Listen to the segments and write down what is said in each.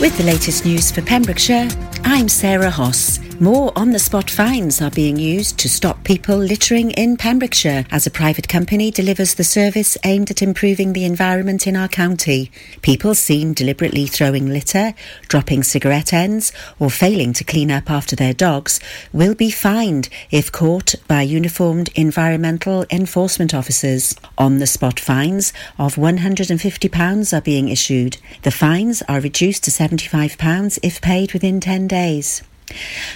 With the latest news for Pembrokeshire, I'm Sarah Hoss. More on the spot fines are being used to stop people littering in Pembrokeshire as a private company delivers the service aimed at improving the environment in our county. People seen deliberately throwing litter, dropping cigarette ends, or failing to clean up after their dogs will be fined if caught by uniformed environmental enforcement officers. On the spot fines of £150 are being issued. The fines are reduced to £75 if paid within 10 days.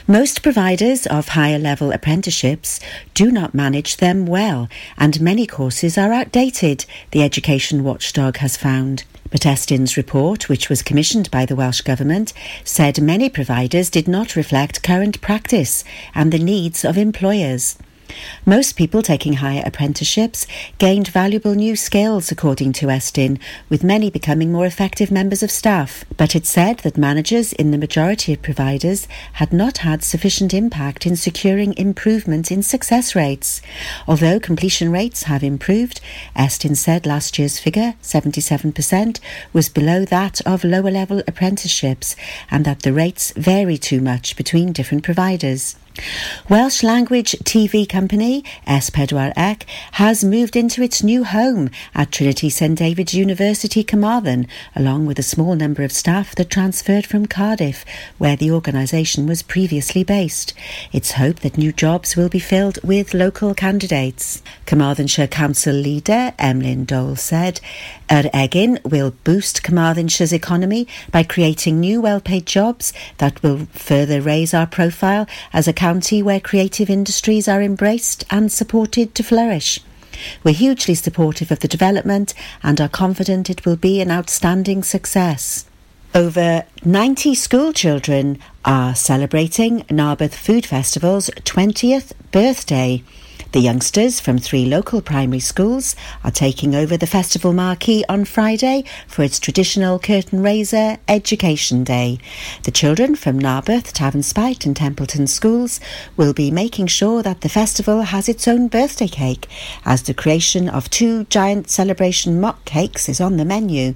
Most providers of higher level apprenticeships do not manage them well, and many courses are outdated, the Education Watchdog has found. But Estyn's report, which was commissioned by the Welsh Government, said many providers did not reflect current practice and the needs of employers. Most people taking higher apprenticeships gained valuable new skills, according to Estyn, with many becoming more effective members of staff. But it said that managers in the majority of providers had not had sufficient impact in securing improvement in success rates. Although completion rates have improved, Estyn said last year's figure, 77%, was below that of lower level apprenticeships and that the rates vary too much between different providers. Welsh language TV company S Pedwar Ec has moved into its new home at Trinity St David's University, Carmarthen, along with a small number of staff that transferred from Cardiff, where the organisation was previously based. It's hoped that new jobs will be filled with local candidates. Carmarthenshire Council leader Emlyn Dole said, Yr Egin will boost Carmarthenshire's economy by creating new well-paid jobs that will further raise our profile as a county where creative industries are embraced and supported to flourish. We're hugely supportive of the development and are confident it will be an outstanding success. Over 90 school children are celebrating Narberth Food Festival's 20th birthday. The youngsters from three local primary schools are taking over the festival marquee on Friday for its traditional curtain raiser Education Day. The children from Narberth, Tavernspite and Templeton schools will be making sure that the festival has its own birthday cake, as the creation of two giant celebration mock cakes is on the menu.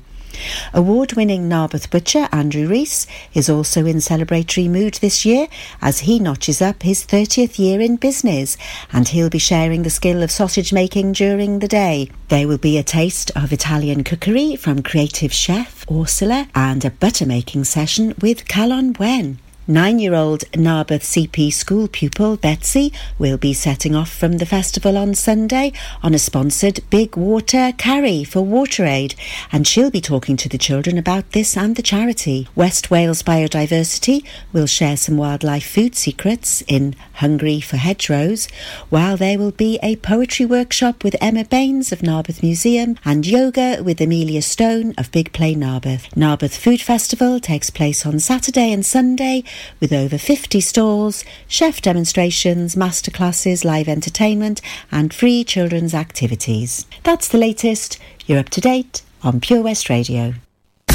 Award winning Narberth butcher Andrew Rees is also in celebratory mood this year as he notches up his 30th year in business and he'll be sharing the skill of sausage making during the day. There will be a taste of Italian cookery from creative chef Ursula and a butter making session with Calon Wen. Nine year old Narberth CP school pupil Betsy will be setting off from the festival on Sunday on a sponsored big water carry for WaterAid, and she'll be talking to the children about this and the charity. West Wales Biodiversity will share some wildlife food secrets in Hungry for Hedgerows, while there will be a poetry workshop with Emma Baines of Narberth Museum and yoga with Amelia Stone of Big Play Narberth. Narberth Food Festival takes place on Saturday and Sunday with over 50 stalls, chef demonstrations, masterclasses, live entertainment, and free children's activities. That's the latest. You're up to date on Pure West Radio. For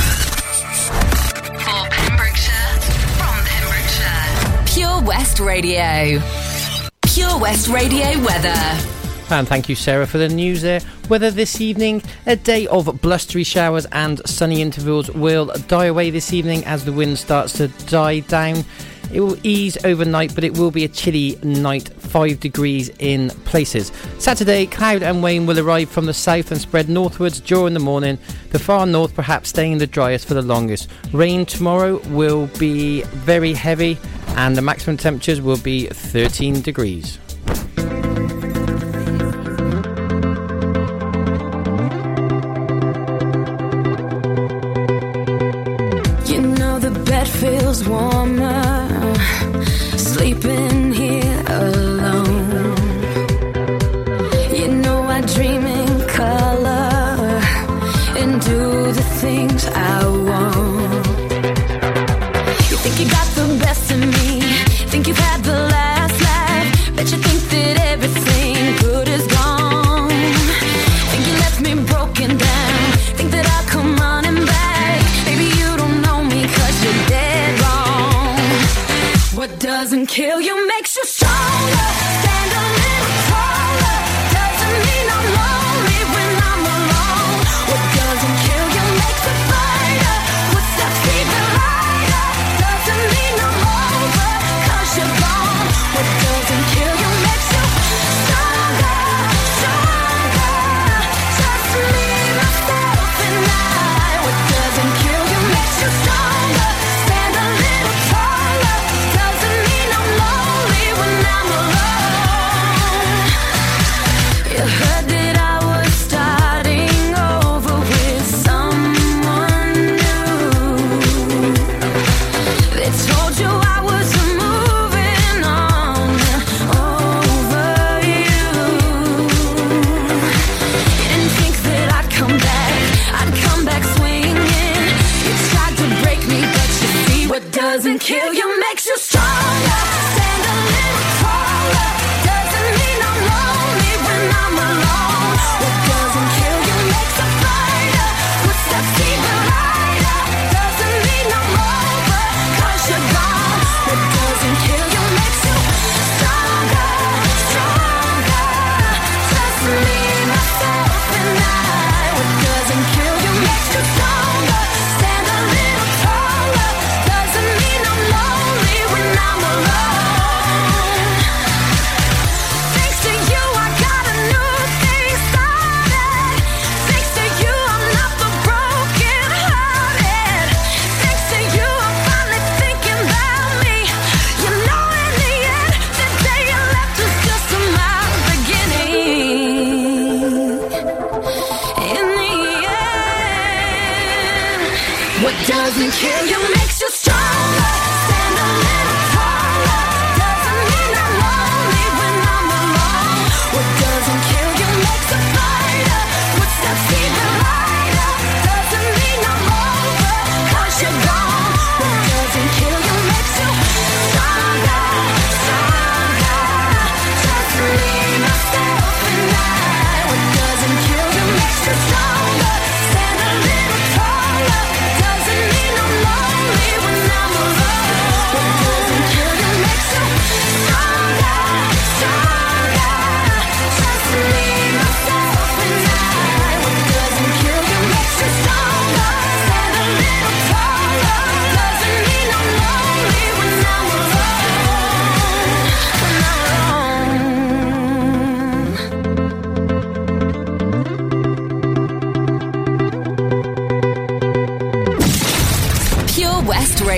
Pembrokeshire, from Pembrokeshire, Pure West Radio. Pure West Radio weather. And thank you, Sarah, for the news there. Weather this evening, a day of blustery showers and sunny intervals will die away this evening as the wind starts to die down. It will ease overnight, but it will be a chilly night, 5 degrees in places. Saturday, cloud and rain will arrive from the south and spread northwards during the morning, the far north perhaps staying the driest for the longest. Rain tomorrow will be very heavy, and the maximum temperatures will be 13 degrees.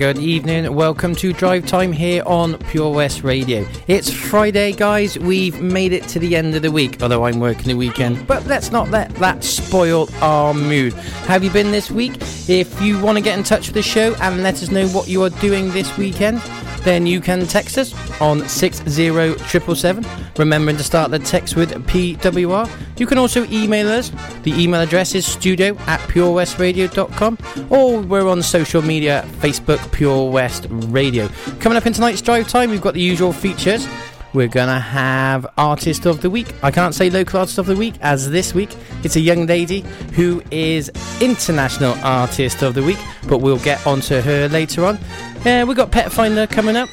Good evening. Welcome to Drive Time here on Pure West Radio. It's Friday, guys. We've made it to the end of the week, although I'm working the weekend. But let's not let that spoil our mood. Have you been this week? If you want to get in touch with the show and let us know what you are doing this weekend, then you can text us on 60777, remembering to start the text with PWR. You can also email us. The email address is studio at purewestradio.com or we're on social media, Facebook Pure West Radio. Coming up in tonight's drive time, we've got the usual features. We're gonna have Artist of the Week. I can't say local artist of the week, as this week it's a young lady who is International Artist of the Week, but we'll get onto her later on. Uh, we've got Pet Finder coming up.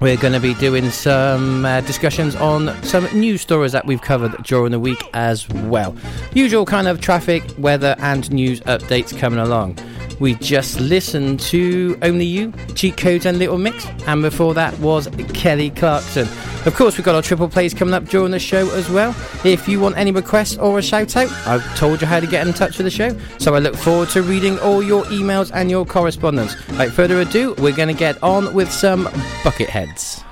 We're going to be doing some uh, discussions on some news stories that we've covered during the week as well. Usual kind of traffic, weather, and news updates coming along. We just listened to Only You, Cheat Codes and Little Mix, and before that was Kelly Clarkson. Of course, we've got our triple plays coming up during the show as well. If you want any requests or a shout out, I've told you how to get in touch with the show, so I look forward to reading all your emails and your correspondence. Without further ado, we're going to get on with some Bucketheads. Listen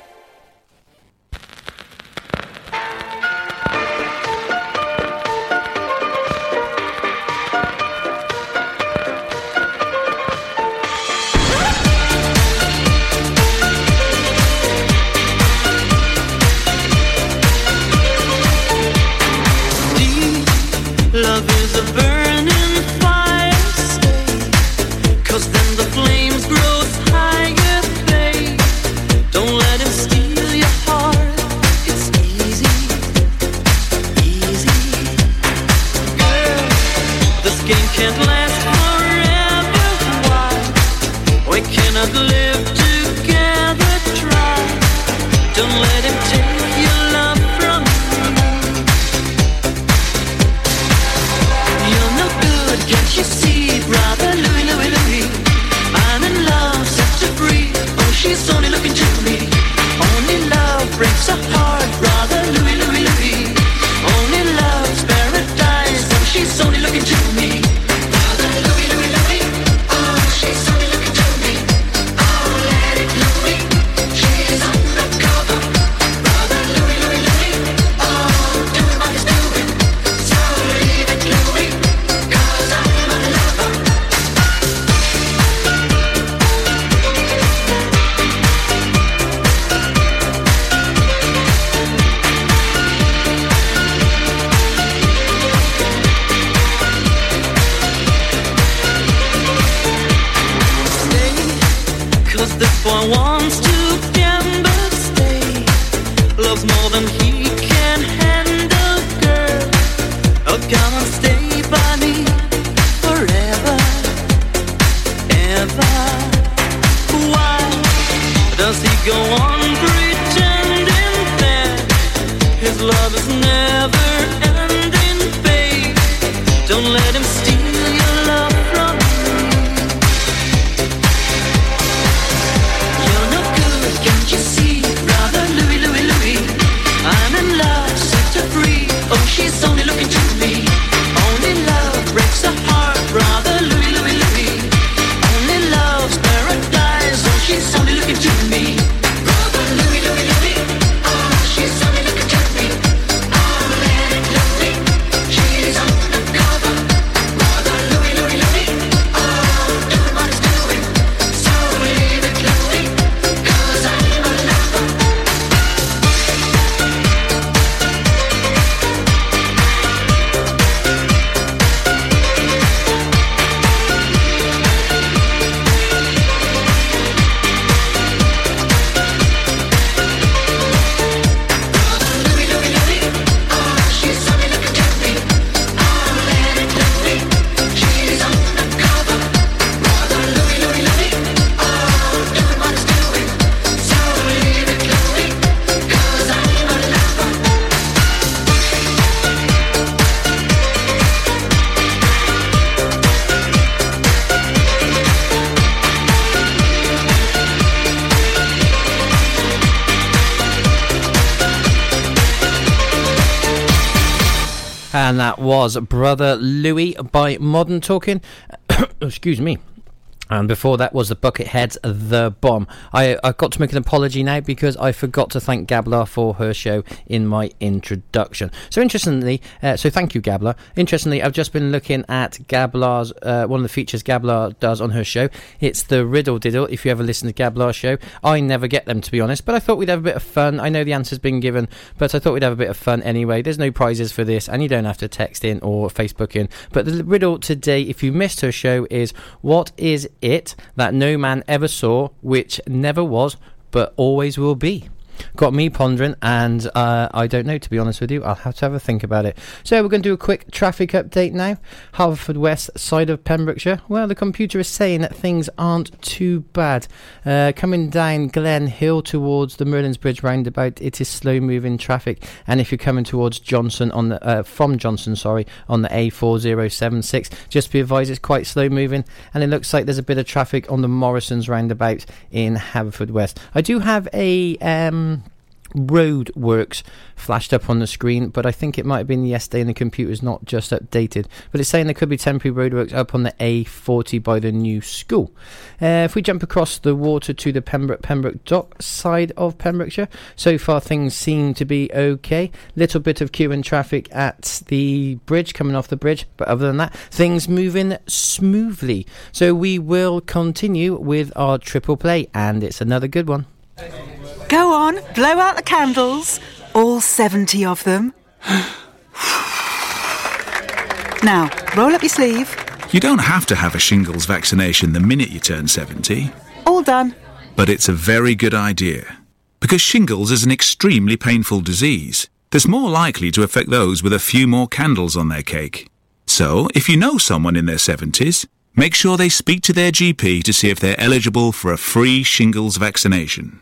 Was Brother Louie by Modern Talking. Excuse me. And before that was the Bucketheads, The Bomb. I, I've got to make an apology now because I forgot to thank Gabla for her show in my introduction. So interestingly, uh, so thank you, Gabla. Interestingly, I've just been looking at Gabla's, uh, one of the features Gabla does on her show. It's the Riddle Diddle, if you ever listen to Gabla's show. I never get them, to be honest, but I thought we'd have a bit of fun. I know the answer's been given, but I thought we'd have a bit of fun anyway. There's no prizes for this, and you don't have to text in or Facebook in. But the riddle today, if you missed her show, is what is it that no man ever saw, which never was, but always will be? Got me pondering, and uh, I don't know, to be honest with you. I'll have to have a think about it. So, we're going to do a quick traffic update now. Haverfordwest side of Pembrokeshire. Well, the computer is saying that things aren't too bad. Uh, coming down Glen Hill towards the Merlin's Bridge roundabout, it is slow moving traffic. And if you're coming towards Johnston on the uh, from Johnston, sorry, on the A4076, just be advised it's quite slow moving. And it looks like there's a bit of traffic on the Morrison's roundabout in Haverfordwest. I do have a. Um, road works flashed up on the screen, but I think it might have been yesterday and the computer's not just updated. But it's saying there could be temporary roadworks up on the A40 by the new school. Uh, if we jump across the water to the Pembroke Pembroke Dock side of Pembrokeshire, so far things seem to be okay. Little bit of queue and traffic at the bridge coming off the bridge, but other than that, things moving smoothly. So we will continue with our triple play, and it's another good one. Go on, blow out the candles. All 70 of them. now, roll up your sleeve. You don't have to have a shingles vaccination the minute you turn 70, All done. but it's a very good idea. Because shingles is an extremely painful disease that's more likely to affect those with a few more candles on their cake. So, if you know someone in their 70s, make sure they speak to their GP to see if they're eligible for a free shingles vaccination.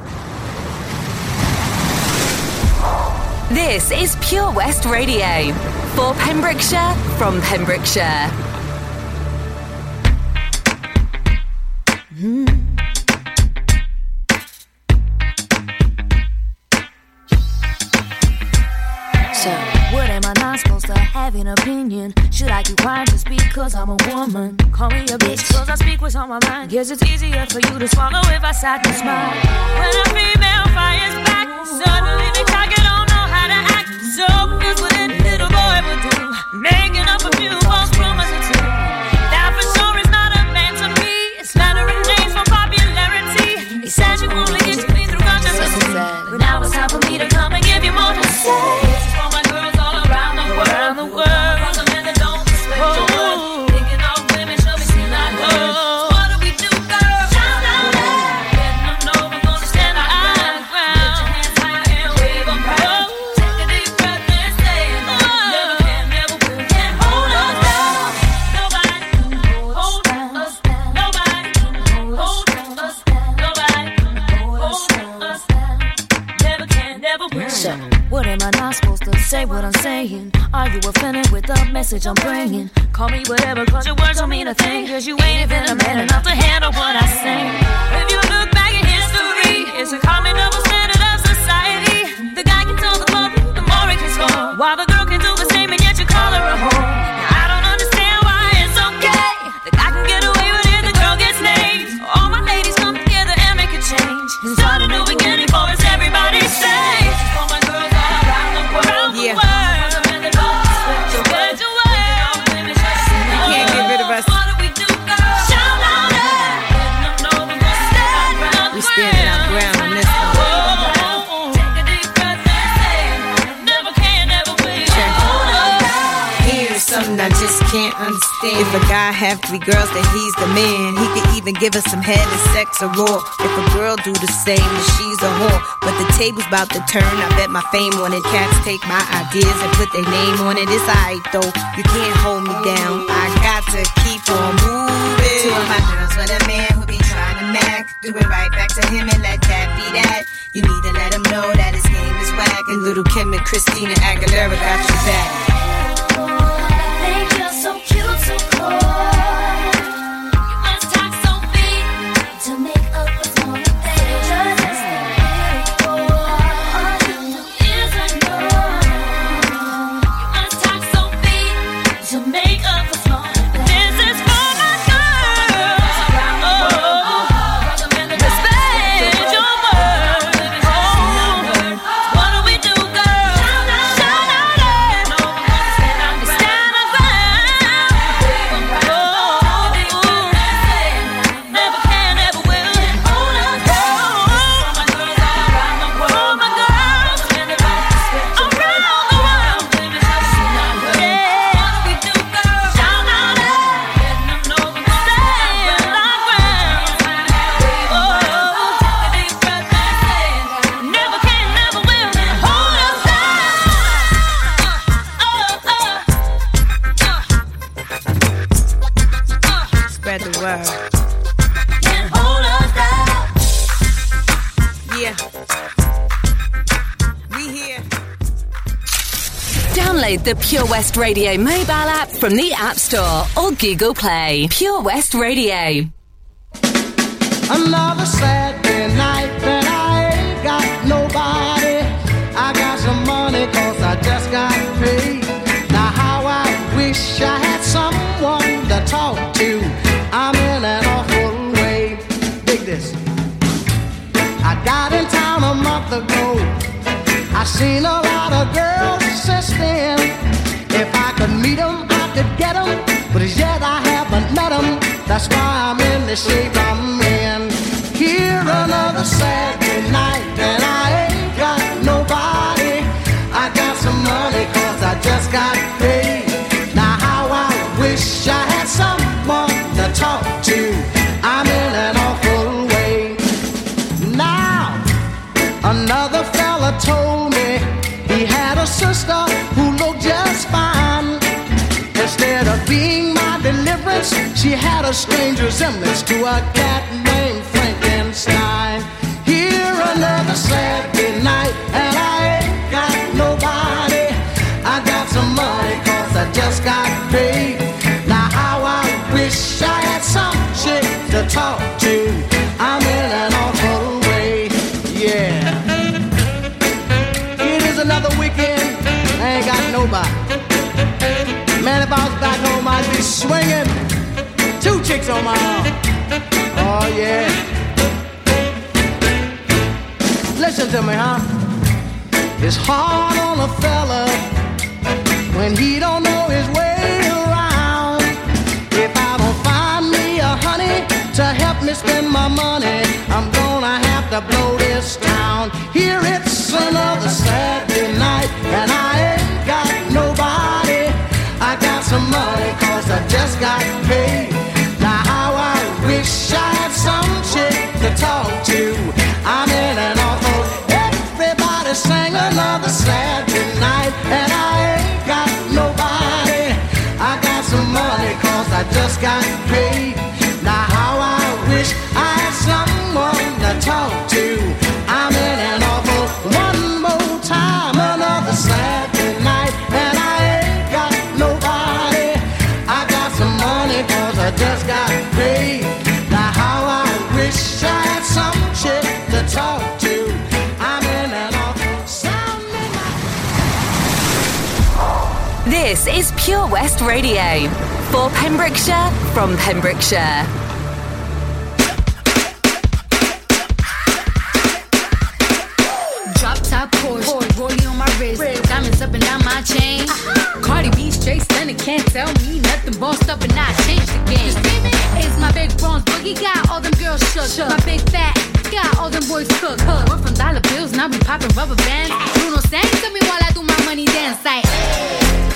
This is Pure West Radio for Pembrokeshire from Pembrokeshire. Hmm. So, what am I not supposed to have an opinion? Should I keep quiet just because I'm a woman? Call me a bitch cause I speak what's on my mind. Guess it's easier for you to swallow if I sat and smile. When a female fires back, suddenly message I'm bringing? Call me whatever, cause your words don't mean a thing. Cause you ain't have three girls, then he's the man. He could even give us some head and sex or raw. If a girl do the same, then she's a whore. But the table's about to turn. I bet my fame on it. Cats take my ideas and put their name on it. It's alright though. You can't hold me down. I got to keep on moving. Two of my girls with a man who be trying to mac. Do it right back to him and let that be that. You need to let him know that his game is whack. And Lil' Kim and Christina Aguilera got you back. So cute, so coy. Download the Pure West Radio mobile app from the App Store or Google Play. Pure West Radio. Another Saturday night that I ain't got nobody. I got some money cause I just got paid. Now how I wish I had someone to talk to. I'm in an awful way. Dig this. I got in town a month ago. I seen a the shape she had a strange resemblance to a cat On my arm. Oh, yeah. Listen to me, huh? It's hard on a fella when he don't know his way around. If I don't find me a honey to help me spend my money, I'm gonna have to blow this town. Here it's another Saturday night, and I ain't got nobody. I got some money cause I just got paid. This is Pure West Radio. For Pembrokeshire, from Pembrokeshire. Drop top Porsche, rollie on my wrist, diamonds up and down my chain. Uh-huh. Cardi B straight stunning, can't tell me nothing. Bossed up and I changed the game. It's my big bronze boogie, got all them girls shook. My big fat, got all them boys cooked. Went from dollar bills, now we popping rubber bands. Bruno sang to me while I do my money dance like.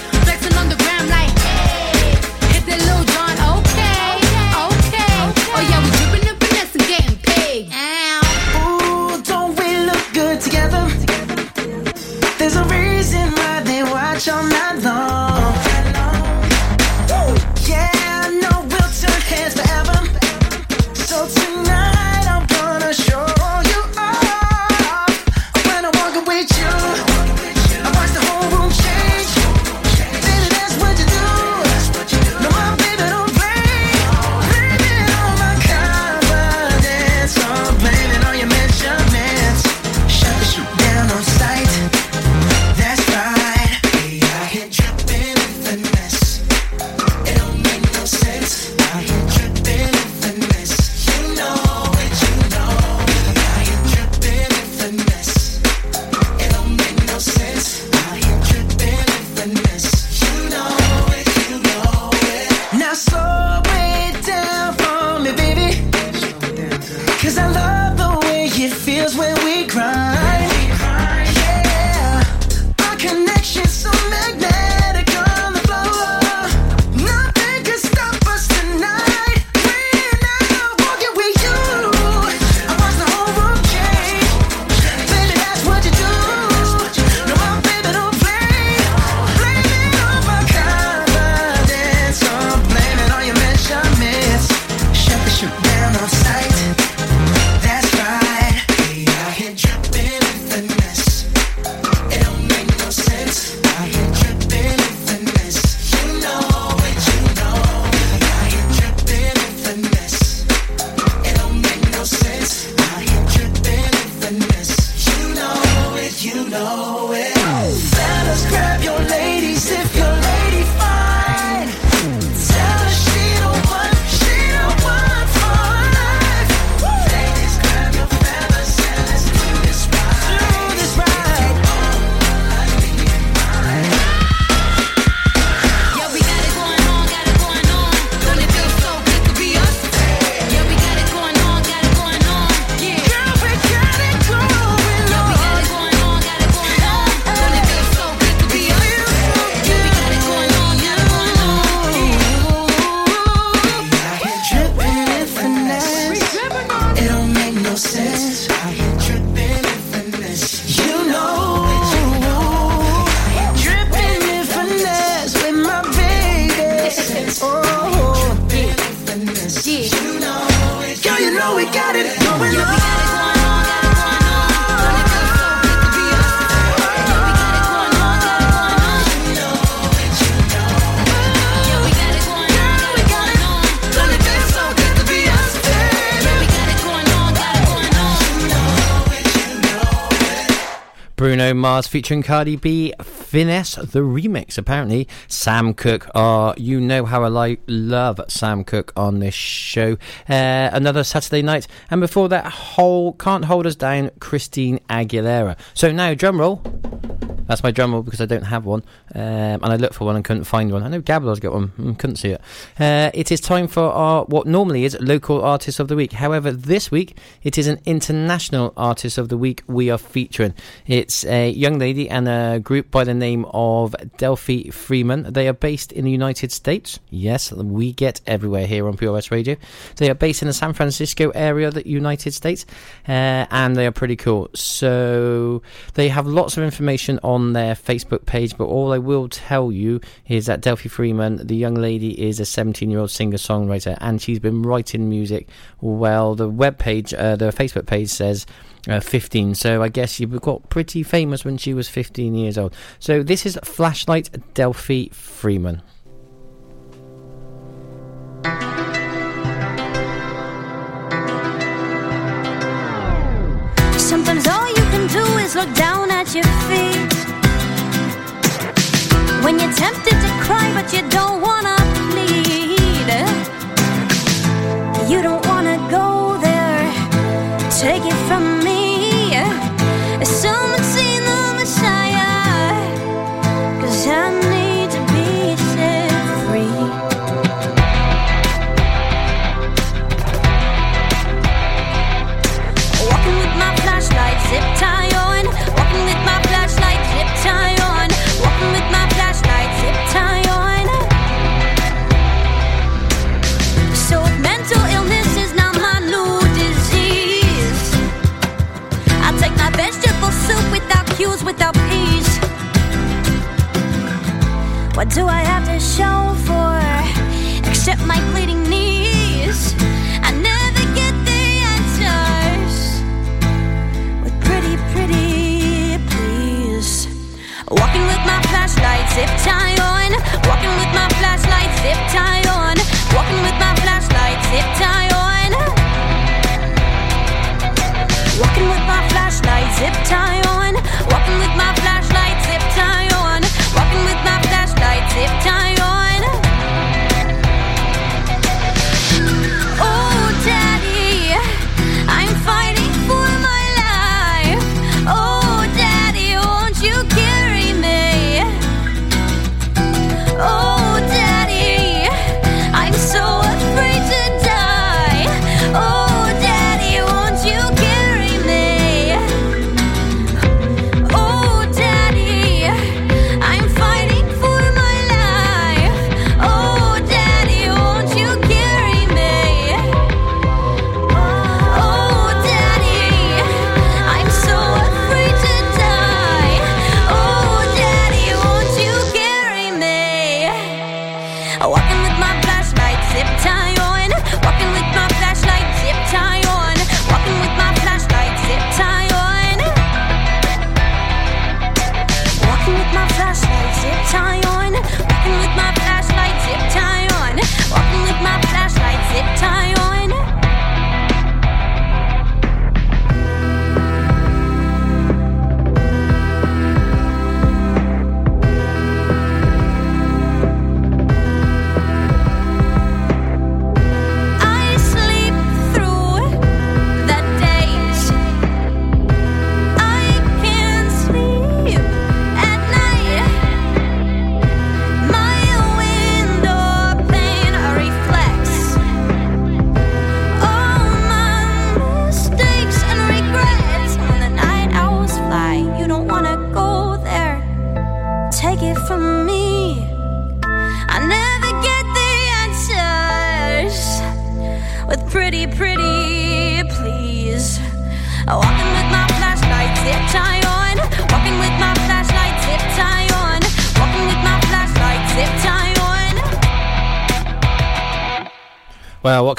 Sense. Bruno Mars featuring Cardi B, Finesse the remix. Apparently, Sam Cooke. Uh, you know how I like love Sam Cooke on this show. Uh, another Saturday night, and before that, whole can't hold us down. Christine Aguilera. So now, drum roll. That's my drum roll because I don't have one, um, and I looked for one and couldn't find one. I know Gabriel's got one, mm, couldn't see it. Uh, it is time for our what normally is local artist of the week. However, this week it is an international artist of the week we are featuring. It's a young lady and a group by the name of Delphi Freeman. They are based in the United States. Yes, we get everywhere here on Pure West Radio. They are based in the San Francisco area the United States, uh, and they are pretty cool. So they have lots of information on their Facebook page, but all I will tell you is that Delphi Freeman, the young lady, is a 17 year old singer songwriter, and she's been writing music. Well, the web page, uh, the Facebook page says. Uh, 15, so I guess she got pretty famous when she was 15 years old. So this is Flashlight Delphi Freeman. Sometimes all you can do is look down at your feet. When you're tempted to cry, but you don't wanna What do I have to show for? Except my bleeding knees. I never get the answers with pretty, pretty please. Walking with my flashlight, zip tie on. Walking with my flashlight, zip tie on. Walking with my flashlight, zip tie on. Walking with my flashlight, zip tie on. Walking with my flashlight, zip tie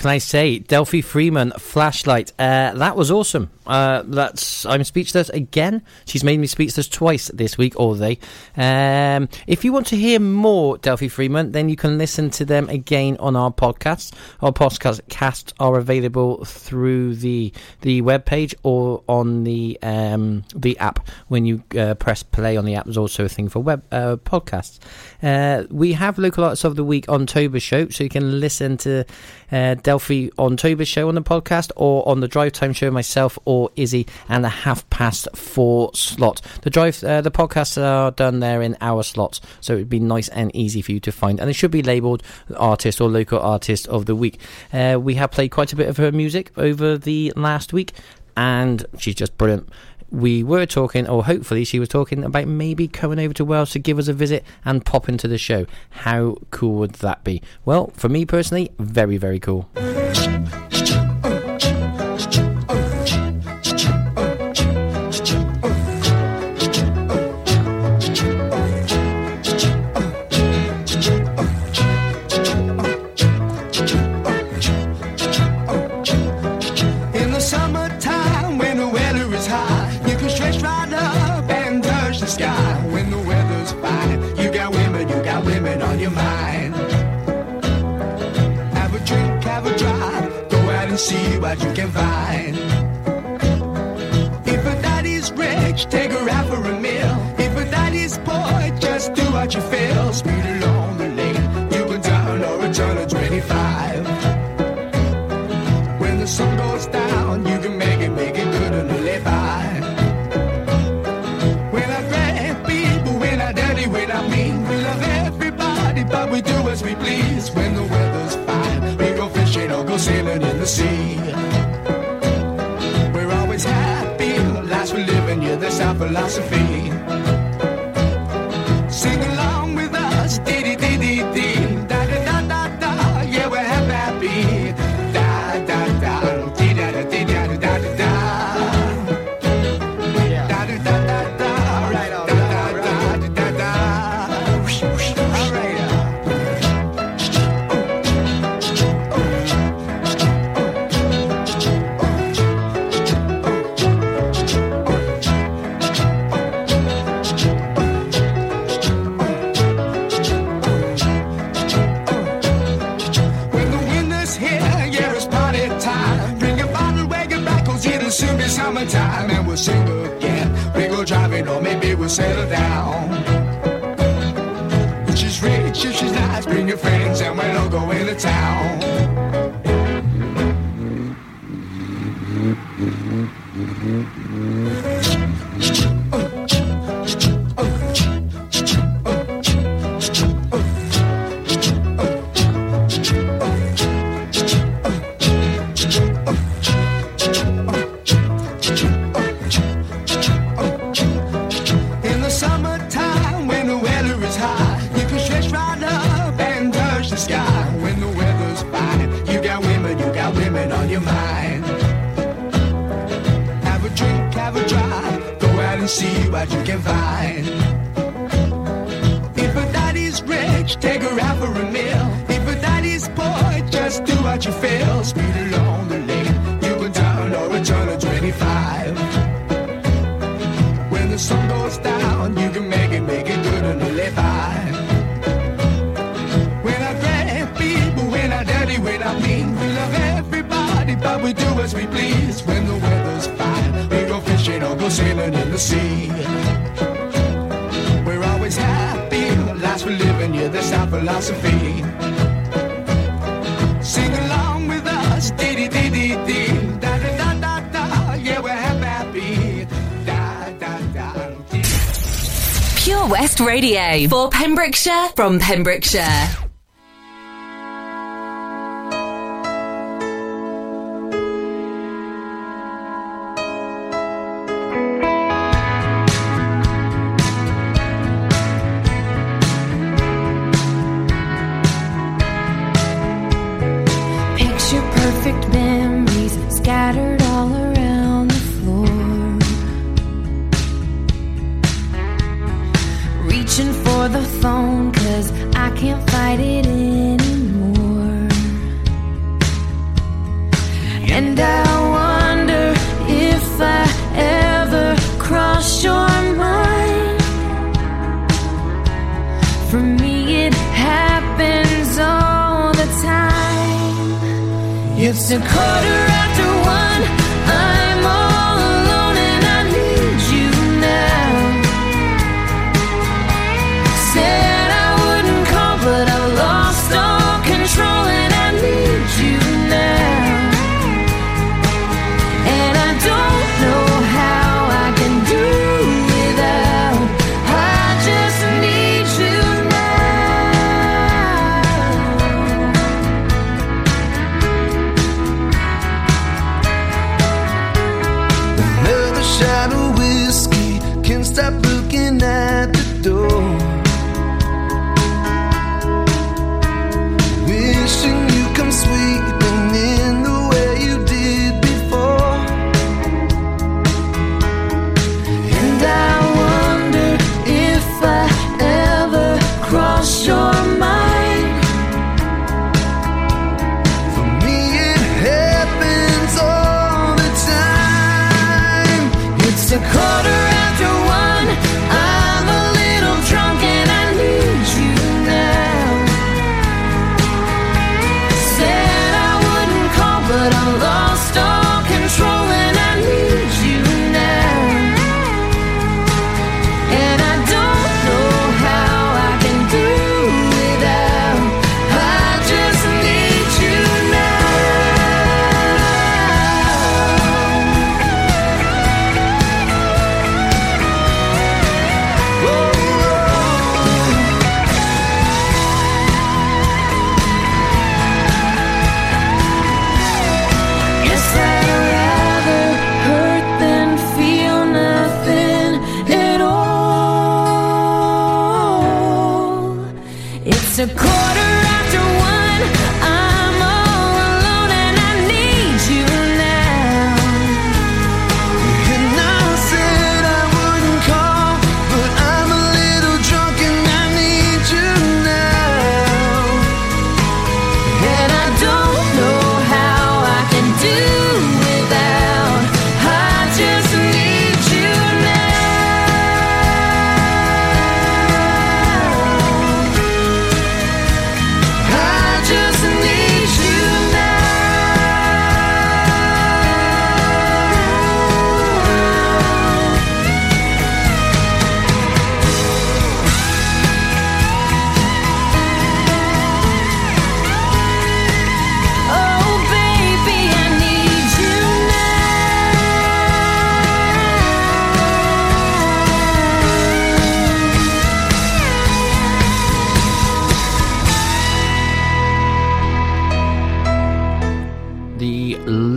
can I say? Delphi Freeman, Flashlight. Uh, that was awesome. Uh, that's I'm speechless again. She's made me speechless twice this week, all day. Um, if you want to hear more Delphi Freeman, then you can listen to them again on our podcast. Our podcast casts are available through the the webpage or on the um, the app. When you uh, press play on the app, there's also a thing for web uh, podcasts. Uh, we have local artists of the week on Toba show, so you can listen to uh, Delphi on Toba show on the podcast or on the drive time show myself or Izzy and the half past four slot. The drive uh, the podcasts are done there in hour slots, so it'd be nice and easy for you to find, and it should be labelled artist or local artist of the week. Uh, we have played quite a bit of her music over the last week, and she's just brilliant we were talking, or hopefully she was talking about maybe coming over to Wales to give us a visit and pop into the show. How cool would that be? Well, for me personally, very, very cool. what you can find. If a daddy's rich, take her out for a meal. If a daddy's poor, just do what you feel. Speed along the lane, you can down or return at 25. When the sun goes down, you can make it, make it good and live by. We'll have great people, we'll daddy, we'll have me. We love everybody, but we do as we please. When the weather's fine, we go fishing or go sailing the sea. We're always happy, the lives we live in, yeah, that's our philosophy. that's our philosophy. Sing along with us, dee dee dee dee dee, da da da da da, yeah, we're happy, da da da. Pure West Radio for Pembrokeshire from Pembrokeshire.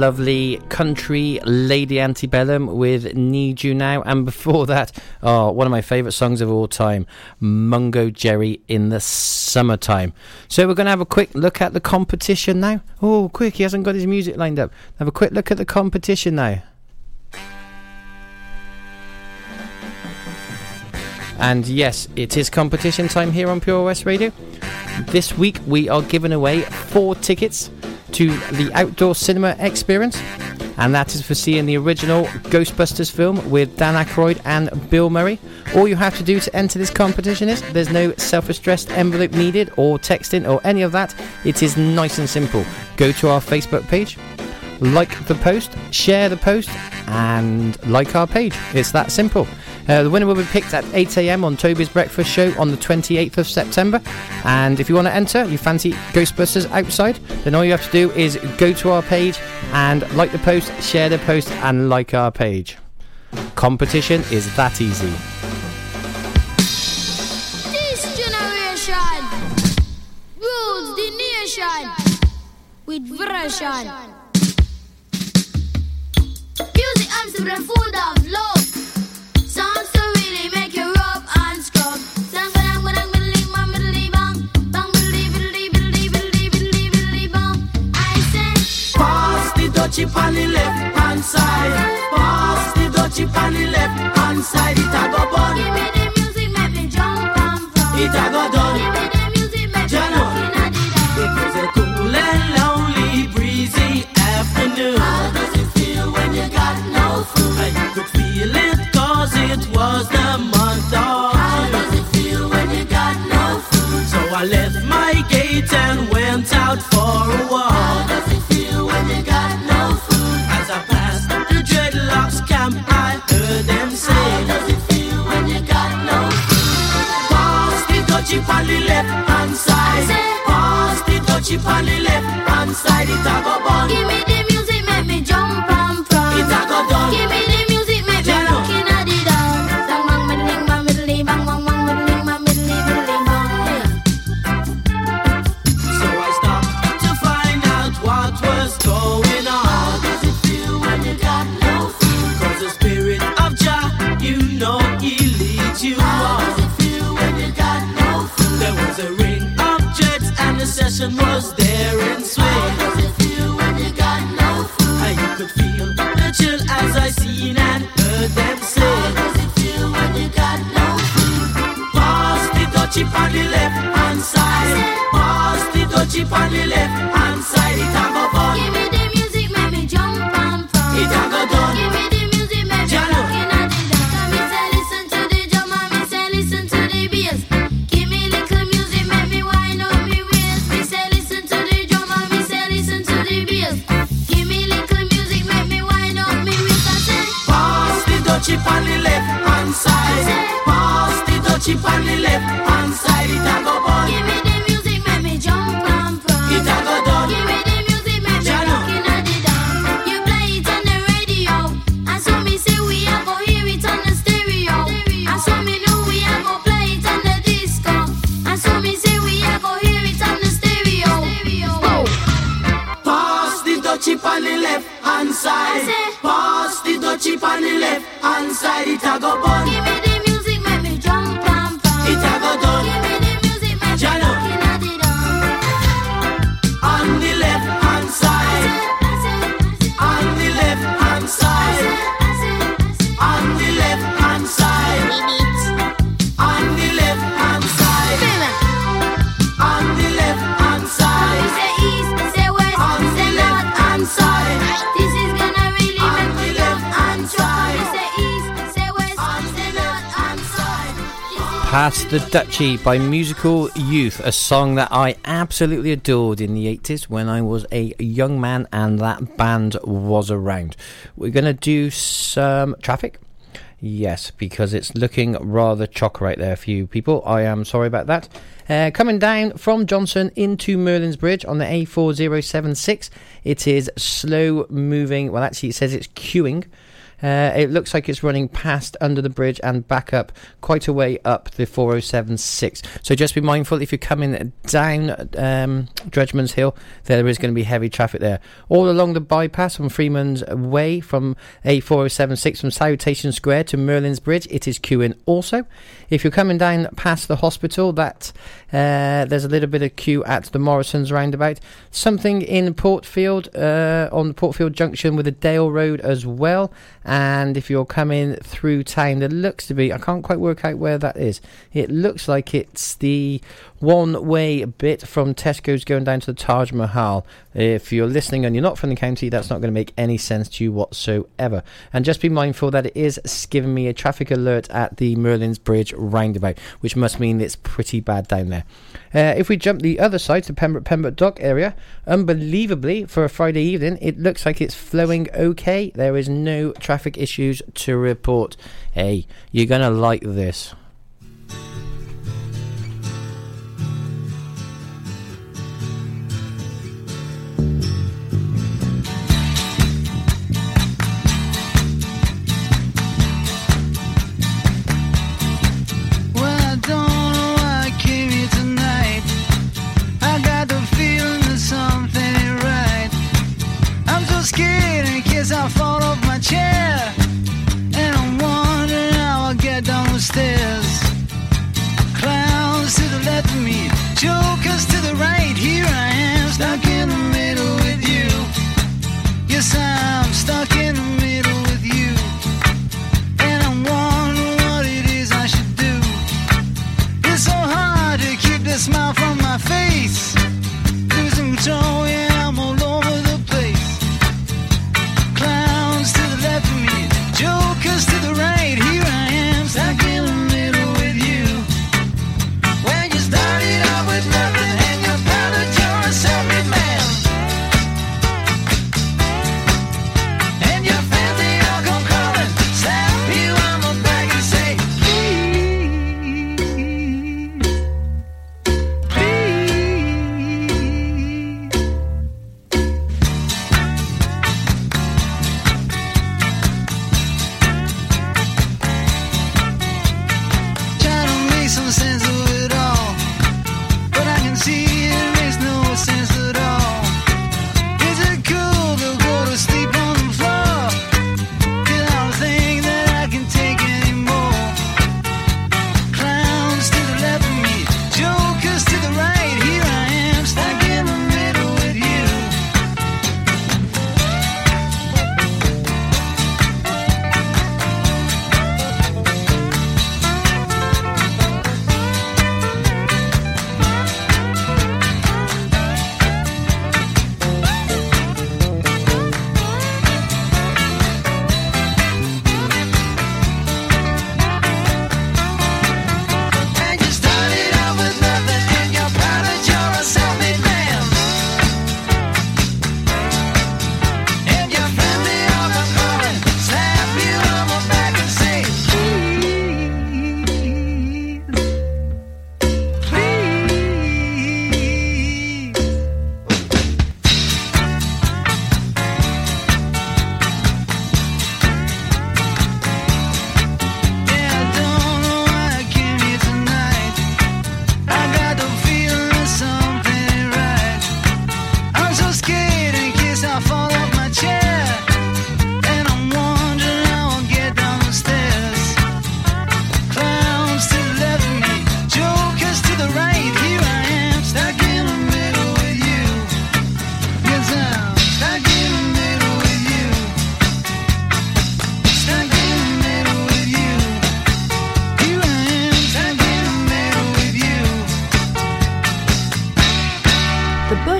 Lovely country Lady Antebellum with Need You Now. And before that, oh, one of my favourite songs of all time, Mungo Jerry in the Summertime. So we're going to have a quick look at the competition now. Oh, quick, he hasn't got his music lined up. Have a quick look at the competition now. And yes, it is competition time here on Pure West Radio. This week we are giving away four tickets to the outdoor cinema experience, and that is for seeing the original Ghostbusters film with Dan Aykroyd and Bill Murray. All you have to do to enter this competition is there's no self-addressed envelope needed or texting or any of that. It is nice and simple. Go to our Facebook page, like the post, share the post, and like our page. It's that simple. Uh, the winner will be picked at 8am on Toby's Breakfast Show on the 28th of September. And if you want to enter, you fancy Ghostbusters outside, then all you have to do is go to our page and like the post, share the post, and like our page. Competition is that easy. This generation rules the nation with version. Music and the food of love. Dutchie on the left hand side. Pass the dutchie on the left hand side. It a go bun. give me the music, make me jump and from. It a go done. Give me the music, make me Jano. walk in It was a cool and lonely, breezy afternoon. How does it feel when you got no food? I could feel it cause it was the month of How does it feel when you got no food? So I left my gate and went out for a left hand side. Pass the left on the left the Dutchie by Musical Youth, a song that I absolutely adored in the 80s when I was a young man and that band was around. We're going to do some traffic. Yes, because it's looking rather chock right there for you people. I am sorry about that. Uh, coming down from Johnston into Merlin's Bridge on the A4076, it is slow moving. Well, actually, it says it's queuing. Uh, it looks like it's running past under the bridge and back up quite a way up the 4076. So just be mindful if you're coming down um, Dredgman's Hill, there is going to be heavy traffic there. All along the bypass from Freeman's Way from A4076 from Salutation Square to Merlin's Bridge, it is queuing also. If you're coming down past the hospital, that uh, there's a little bit of queue at the Morrison's roundabout. Something in Portfield uh, on Portfield Junction with the Dale Road as well. And if you're coming through town, there looks to be, I can't quite work out where that is. It looks like it's the one way bit from Tesco's going down to the Taj Mahal. If you're listening and you're not from the county, that's not going to make any sense to you whatsoever. And just be mindful that it is giving me a traffic alert at the Merlin's Bridge roundabout, which must mean it's pretty bad down there. Uh, if we jump the other side to Pembroke Pembroke Dock area, unbelievably for a Friday evening, it looks like it's flowing okay. There is no traffic issues to report. Hey, you're gonna like this. I fall off my chair. And I'm wondering how I'll get down the stairs. Clowns to the left of me, jokers to the right. Here I am, stuck in the middle with you. Yes, I'm stuck in the middle with you. And I'm wondering what it is I should do. It's so hard to keep the smile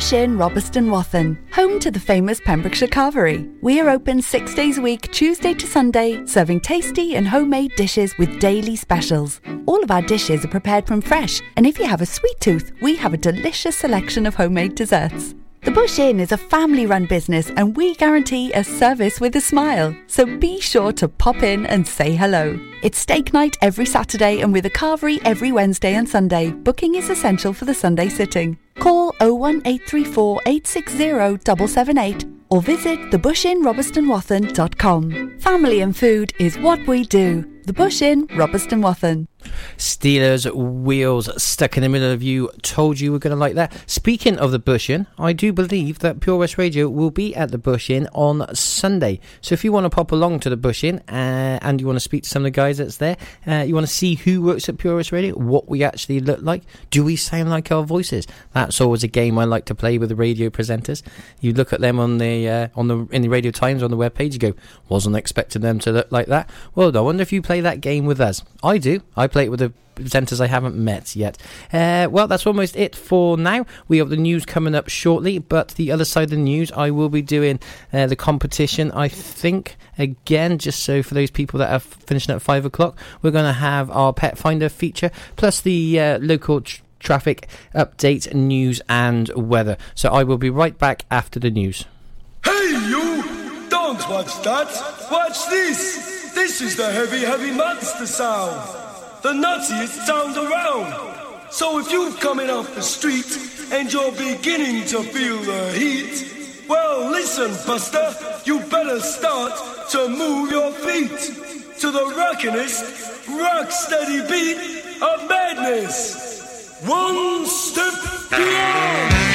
Bush Inn, Robeston Wathen, home to the famous Pembrokeshire Carvery. We are open six days a week, Tuesday to Sunday, serving tasty and homemade dishes with daily specials. All of our dishes are prepared from fresh, and if you have a sweet tooth, we have a delicious selection of homemade desserts. The Bush Inn is a family run business and we guarantee a service with a smile. So be sure to pop in and say hello. It's steak night every Saturday and with a carvery every Wednesday and Sunday. Booking is essential for the Sunday sitting. Call 01834 860 778 or visit thebushinrobertsonwathen.com. Family and food is what we do. The Bush Inn, Robeston Wathen. Stealers Wheels stuck in the middle of you. Told you we're going to like that. Speaking of the Bush Inn, I do believe that Pure West Radio will be at the Bush Inn on Sunday. So if you want to pop along to the Bush Inn uh, and you want to speak to some of the guys that's there, uh, you want to see who works at Pure West Radio, what we actually look like, do we sound like our voices? That's always a game I like to play with the radio presenters. You look at them on the uh, on the in the Radio Times on the webpage, you go, wasn't expecting them to look like that. Well, I wonder if you play that game with us. I do. I play it with the presenters I haven't met yet. Uh, well, that's almost it for now. We have the news coming up shortly, but the other side of the news, I will be doing uh, the competition, I think, again, just so for those people that are finishing at five o'clock, we're going to have our Pet Finder feature, plus the uh, local. Tr- Traffic update, news, and weather. So I will be right back after the news. Hey, you! Don't watch that! Watch this! This is the heavy, heavy monster sound! The nuttiest sound around! So if you're coming off the street and you're beginning to feel the heat, well, listen, Buster, you better start to move your feet to the rockinest, rock steady beat of madness! One step beyond!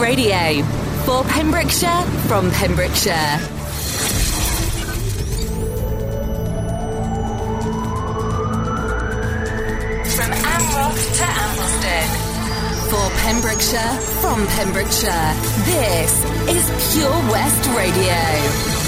Radio. For Pembrokeshire, from Pembrokeshire. From Amroth to Ambleston. For Pembrokeshire, from Pembrokeshire. This is Pure West Radio.